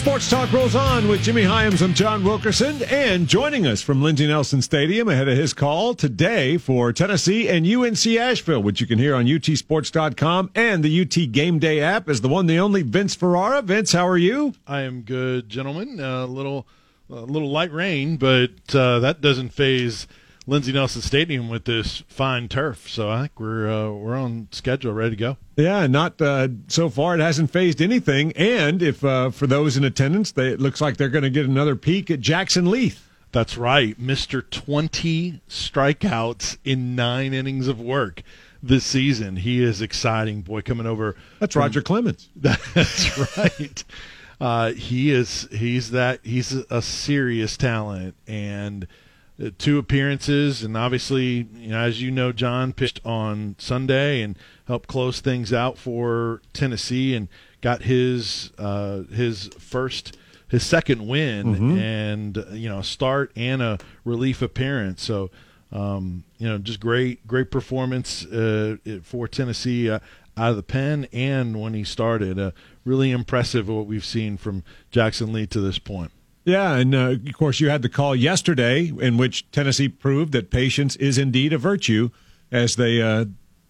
Sports Talk rolls on with Jimmy Hyams. I'm John Wilkerson, and joining us from Lindsey Nelson Stadium ahead of his call today for Tennessee and UNC Asheville, which you can hear on utsports.com and the UT Game Day app, is the one, the only Vince Ferrara. Vince, how are you? I am good, gentlemen. A little, a little light rain, but uh, that doesn't phase Lindsey Nelson Stadium with this fine turf. So I think we're uh, we're on schedule, ready to go. Yeah, not uh, so far. It hasn't phased anything. And if uh, for those in attendance, they, it looks like they're going to get another peek at Jackson Leath. That's right, Mister Twenty strikeouts in nine innings of work this season. He is exciting, boy. Coming over. That's from, Roger Clemens. That's right. Uh, he is. He's that. He's a serious talent and two appearances, and obviously, you know, as you know, John pitched on Sunday and helped close things out for Tennessee, and got his uh, his first his second win, mm-hmm. and you know, a start and a relief appearance. So, um, you know, just great great performance uh, for Tennessee uh, out of the pen, and when he started, uh, really impressive what we've seen from Jackson Leath to this point. Yeah, and uh, of course, you had the call yesterday in which Tennessee proved that patience is indeed a virtue, as they, uh,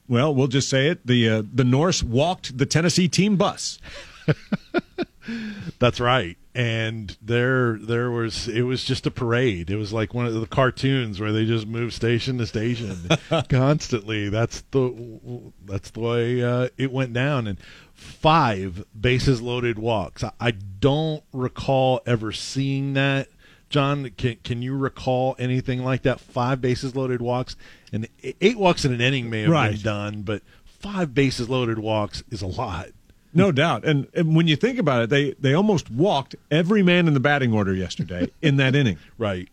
well, we'll just say it: the uh, the Norse walked the Tennessee team bus. That's right, and there there was it was just a parade. It was like one of the cartoons where they just move station to station constantly. That's the that's the way uh, it went down, and five bases loaded walks. I, I don't recall ever seeing that. John, can can you recall anything like that? Five bases loaded walks and eight walks in an inning may have right. been done, but five bases loaded walks is a lot. No doubt. And, and when you think about it, they they almost walked every man in the batting order yesterday in that inning. Right.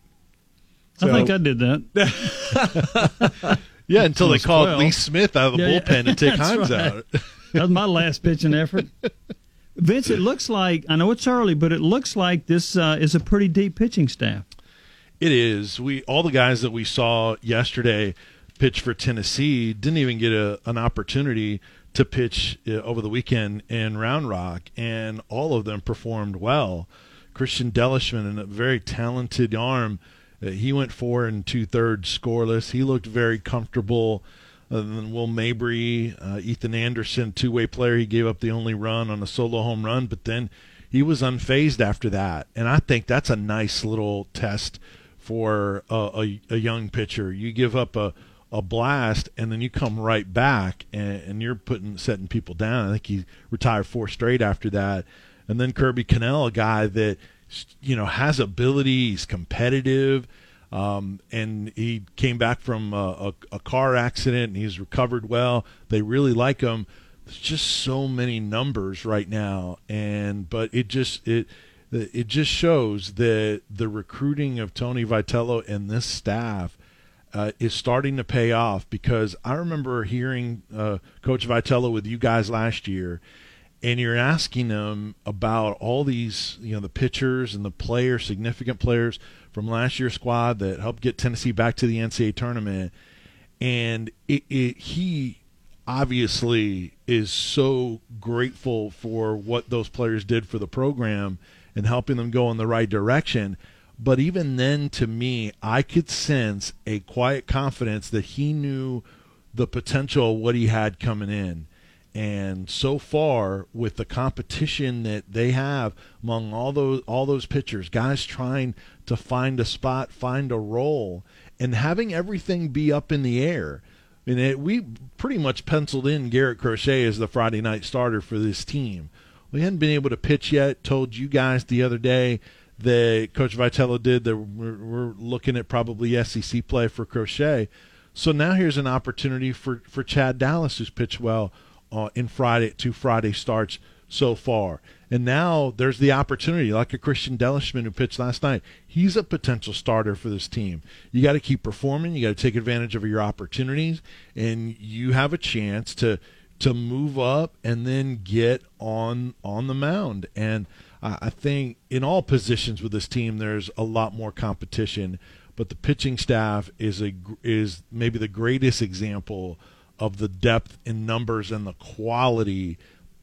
So, I think I did that. yeah, until they called 12. Lee Smith out of the yeah, bullpen yeah. to take Hyams right. out. That was my last pitching effort. Vince, it looks like I know it's early, but it looks like this uh, is a pretty deep pitching staff. It is. We all the guys that we saw yesterday pitch for Tennessee didn't even get a, an opportunity to pitch uh, over the weekend in Round Rock, and all of them performed well. Christian Delishman, and a very talented arm, uh, he went four and two thirds scoreless. He looked very comfortable other than Will Mabry, uh, Ethan Anderson, two way player. He gave up the only run on a solo home run, but then he was unfazed after that. And I think that's a nice little test for a, a, a young pitcher. You give up a, a blast and then you come right back and, and, you're putting setting people down. I think he retired four straight after that. And then Kirby Connell, a guy that you know has ability, he's competitive. Um, and he came back from a, a, a, car accident and he's recovered well. They really like him. There's just so many numbers right now, and but it just it it just shows that the recruiting of Tony Vitello and this staff uh, is starting to pay off because I remember hearing uh, Coach Vitello with you guys last year, and you're asking them about all these, you know, the pitchers and the players, significant players from last year's squad that helped get Tennessee back to the NCAA tournament, and it, it, he obviously is so grateful for what those players did for the program and helping them go in the right direction. But even then, to me, I could sense a quiet confidence that he knew the potential of what he had coming in. And so far, with the competition that they have among all those all those pitchers, guys trying to find a spot, find a role, and having everything be up in the air. I mean, it, we pretty much penciled in Garrett Crochet as the Friday night starter for this team. We hadn't been able to pitch yet. Told you guys the other day that Coach Vitello did that we're, we're looking at probably SEC play for Crochet. So now here's an opportunity for, for Chad Dallas, who's pitched well uh, in Friday, two Friday starts so far. And now there's the opportunity, like a Christian Delishman who pitched last night. He's a potential starter for this team. You got to keep performing. You got to take advantage of your opportunities, and you have a chance to to move up and then get on on the mound. And I think in all positions with this team, there's a lot more competition. But the pitching staff is a is maybe the greatest example of the depth in numbers and the quality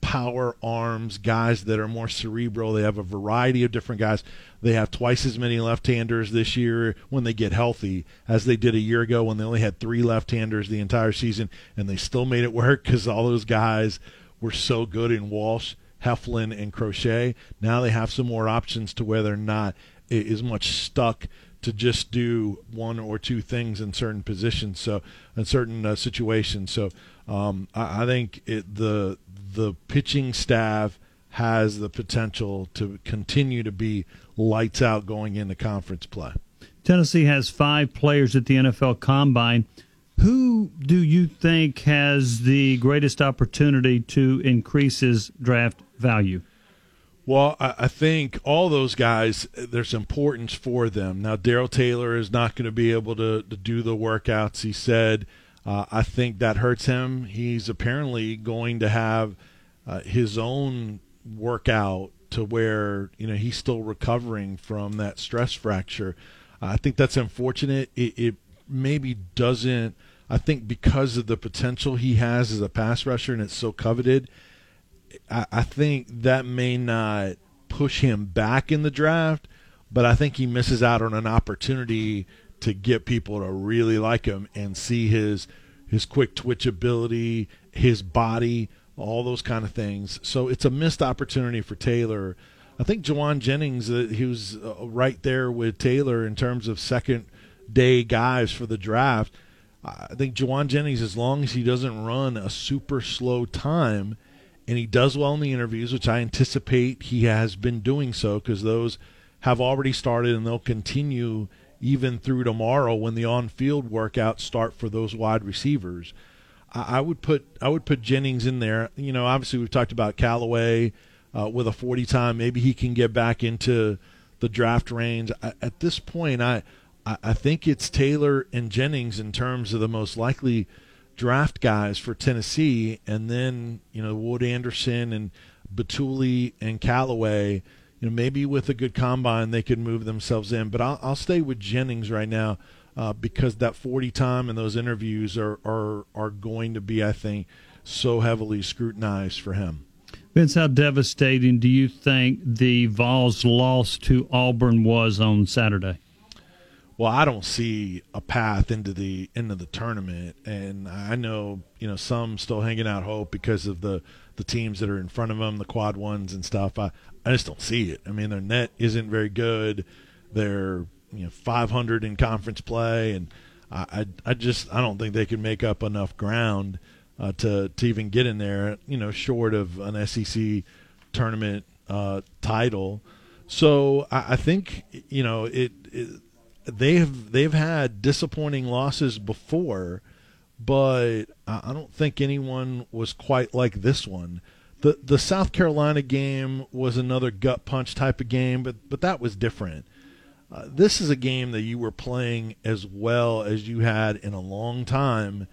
power arms, guys that are more cerebral. They have a variety of different guys. They have twice as many left-handers this year when they get healthy as they did a year ago when they only had three left-handers the entire season, and they still made it work because all those guys were so good in Walsh, Heflin, and Crochet. Now they have some more options to where they're not as much stuck to just do one or two things in certain positions, so in certain uh, situations. So um, I, I, think it, the the pitching staff has the potential to continue to be lights out going into conference play. Tennessee has five players at the NFL Combine. Who do you think has the greatest opportunity to increase his draft value? Well, I, think all those guys, there's importance for them. Now, Darrell Taylor is not going to be able to, to do the workouts. He said, uh, I think that hurts him. He's apparently going to have uh, his own workout to where you know he's still recovering from that stress fracture. Uh, I think that's unfortunate. It, it maybe doesn't. I think because of the potential he has as a pass rusher and it's so coveted, I, I think that may not push him back in the draft, but I think he misses out on an opportunity to get people to really like him and see his his quick twitch ability, his body, all those kind of things. So it's a missed opportunity for Taylor. I think Jauan Jennings, uh, he was uh, right there with Taylor in terms of second day guys for the draft. I think Jauan Jennings, as long as he doesn't run a super slow time, and he does well in the interviews, which I anticipate he has been doing so because those have already started and they'll continue even through tomorrow when the on-field workouts start for those wide receivers. I, I would put I would put Jennings in there. You know, obviously we've talked about Callaway uh, with a 40 time. Maybe he can get back into the draft range. I, at this point, I I think it's Taylor and Jennings in terms of the most likely – draft guys for Tennessee, and then you know Wood Anderson and Bituli and Callaway. You know, maybe with a good combine they could move themselves in. But I'll, I'll stay with Jennings right now uh, because that 40 time and those interviews are, are are going to be, I think, so heavily scrutinized for him. Vince, how devastating do you think the Vols' loss to Auburn was on Saturday? Well, I don't see a path into the into the tournament, and I know you know some still hanging out hope because of the the teams that are in front of them, the quad ones and stuff. I I just don't see it. I mean, their net isn't very good. They're you know 500 in conference play, and I I, I just I don't think they can make up enough ground uh, to to even get in there. You know, short of an SEC tournament uh, title. So I, I think you know it, it they've they've had disappointing losses before, but I don't think anyone was quite like this one. the The South Carolina game was another gut punch type of game, but but that was different. Uh, this is a game that you were playing as well as you had in a long time,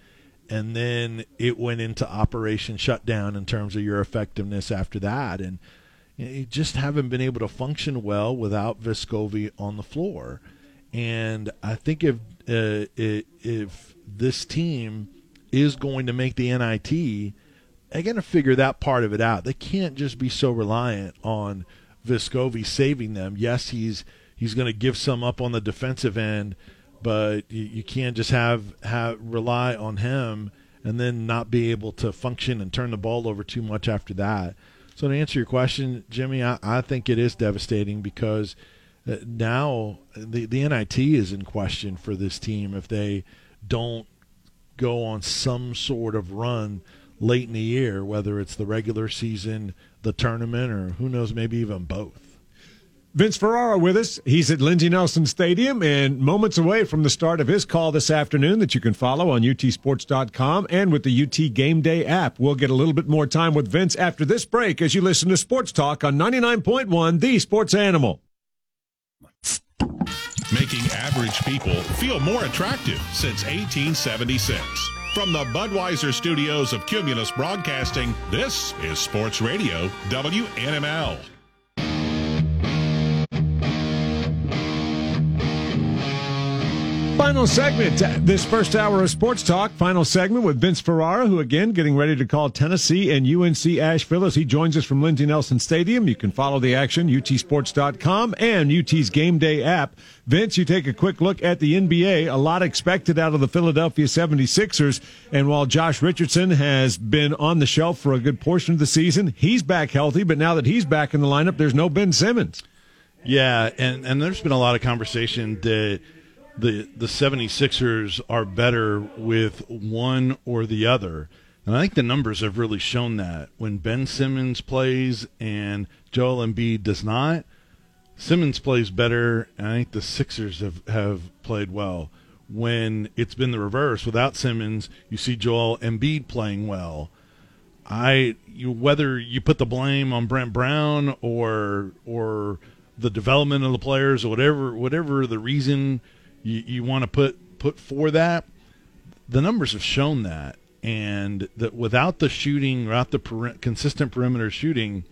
and then it went into Operation Shutdown in terms of your effectiveness after that, and you just haven't been able to function well without Vescovi on the floor. And I think if uh, if this team is going to make the NIT, they got to figure that part of it out. They can't just be so reliant on Vescovi saving them. Yes, he's he's going to give some up on the defensive end, but you, you can't just have have rely on him and then not be able to function and turn the ball over too much after that. So to answer your question, Jimmy, I, I think it is devastating because – Uh, now the the NIT is in question for this team if they don't go on some sort of run late in the year, whether it's the regular season, the tournament, or who knows, maybe even both. Vince Ferrara with us. He's at Lindsey Nelson Stadium and moments away from the start of his call this afternoon that you can follow on utsports.com and with the UT Game Day app. We'll get a little bit more time with Vince after this break as you listen to Sports Talk on 99.1, the sports animal making average people feel more attractive since 1876. From the Budweiser studios of Cumulus Broadcasting, this is Sports Radio WNML. Final segment, this first hour of Sports Talk. Final segment with Vince Ferrara, who again getting ready to call Tennessee and UNC Asheville as he joins us from Lindsey Nelson Stadium. You can follow the action, utsports.com and UT's Game Day app. Vince, you take a quick look at the NBA. A lot expected out of the Philadelphia 76ers. And while Josh Richardson has been on the shelf for a good portion of the season, he's back healthy. But now that he's back in the lineup, there's no Ben Simmons. Yeah, and, and there's been a lot of conversation that – the the 76ers are better with one or the other. And I think the numbers have really shown that when Ben Simmons plays and Joel Embiid does not, Simmons plays better, and I think the Sixers have, have played well. When it's been the reverse, without Simmons, you see Joel Embiid playing well. I you, whether you put the blame on Brett Brown or or the development of the players or whatever whatever the reason you, you want to put put for that. The numbers have shown that, and that without the shooting, without the consistent perimeter shooting,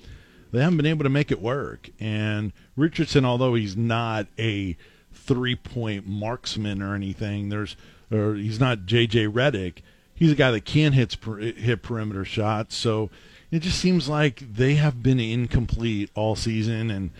they haven't been able to make it work. And Richardson, although he's not a three point marksman or anything, there's or he's not JJ Redick. He's a guy that can hit hit perimeter shots. So it just seems like they have been incomplete all season, and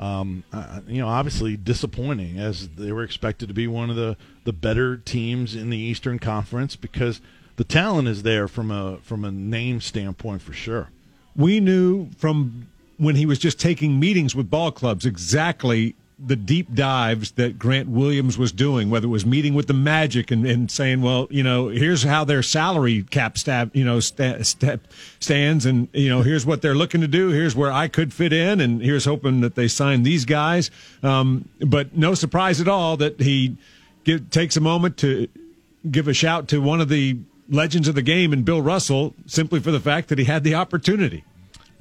um, uh, you know, obviously disappointing as they were expected to be one of the, the better teams in the Eastern Conference because the talent is there from a from a name standpoint for sure. We knew from when he was just taking meetings with ball clubs exactly the deep dives that Grant Williams was doing, whether it was meeting with the Magic and, and saying, well, you know, here's how their salary cap stab, you know, st- st- stands, and you know, here's what they're looking to do. Here's where I could fit in, and here's hoping that they sign these guys. Um, but no surprise at all that he takes a moment to give a shout to one of the legends of the game and Bill Russell, simply for the fact that he had the opportunity.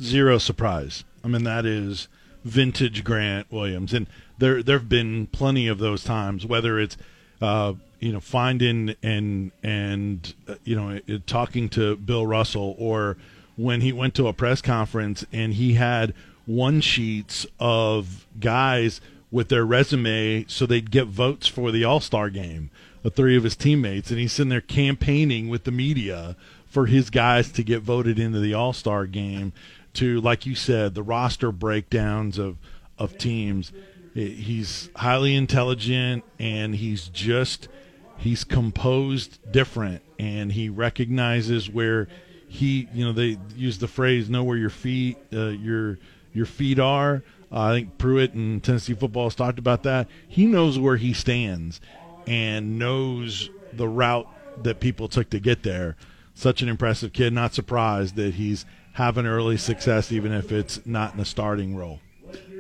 Zero surprise. I mean, that is vintage Grant Williams, and there there have been plenty of those times. Whether it's uh, you know finding and and uh, you know talking to Bill Russell, or when he went to a press conference and he had one sheets of guys with their resume so they'd get votes for the All Star game. The three of his teammates, and he's sitting there campaigning with the media for his guys to get voted into the All Star game. To like you said, the roster breakdowns of of teams. He's highly intelligent and he's just he's composed different and he recognizes where he you know they use the phrase know where your feet uh, your your feet are. Uh, I think Pruitt and Tennessee football has talked about that. He knows where he stands and knows the route that people took to get there such an impressive kid not surprised that he's having early success even if it's not in a starting role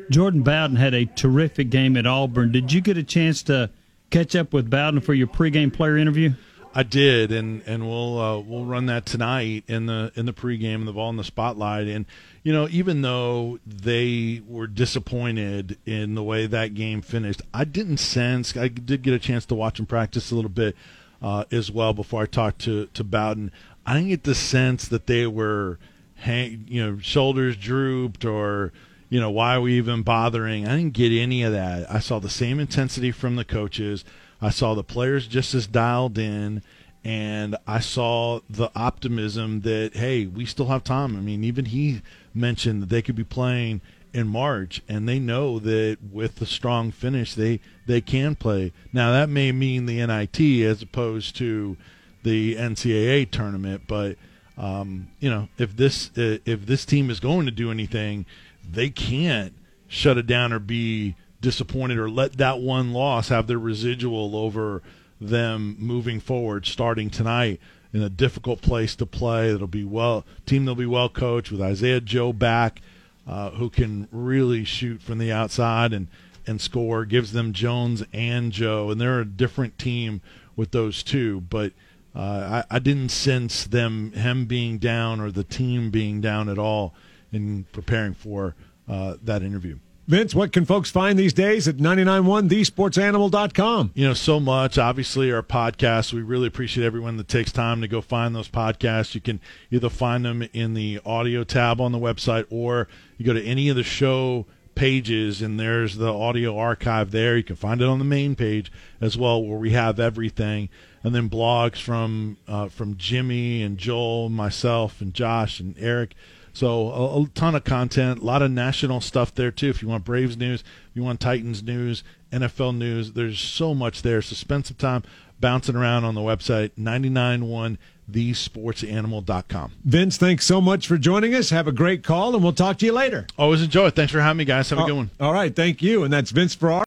Jordan Bowden had a terrific game at Auburn. Did you get a chance to catch up with Bowden for your pregame player interview? I did, and and we'll uh, we'll run that tonight in the in the pregame, and the ball in the spotlight, and you know even though they were disappointed in the way that game finished, I didn't sense. I did get a chance to watch them practice a little bit uh, as well before I talked to to Bowden. I didn't get the sense that they were, hang, you know, shoulders drooped or you know, why are we even bothering? I didn't get any of that. I saw the same intensity from the coaches. I saw the players just as dialed in, and I saw the optimism that hey, we still have time. I mean, even he mentioned that they could be playing in March, and they know that with the strong finish, they they can play. Now that may mean the NIT as opposed to the NCAA tournament, but um, you know, if this if this team is going to do anything they can't shut it down or be disappointed or let that one loss have their residual over them moving forward starting tonight in a difficult place to play that'll be well team that'll be well coached with Isaiah Joe back uh, who can really shoot from the outside and and score gives them Jones and Joe and they're a different team with those two but uh, I, I didn't sense them him being down or the team being down at all in preparing for uh, that interview. Vince, what can folks find these days at 991thesportsanimal.com? You know, so much. Obviously, our podcasts, we really appreciate everyone that takes time to go find those podcasts. You can either find them in the audio tab on the website or you go to any of the show pages, and there's the audio archive there. You can find it on the main page as well, where we have everything, and then blogs from uh, from Jimmy and Joel, myself, and Josh and Eric. So a, a, ton of content, a lot of national stuff there too. If you want Braves news, if you want Titans news, NFL news, there's so much there. So spend some time bouncing around on the website 991 thesportsanimal.com. Vince, thanks so much for joining us. Have a great call, and we'll talk to you later. Always enjoy it. Thanks for having me, guys. Have a good one. All right. Thank you. And that's Vince Ferrara.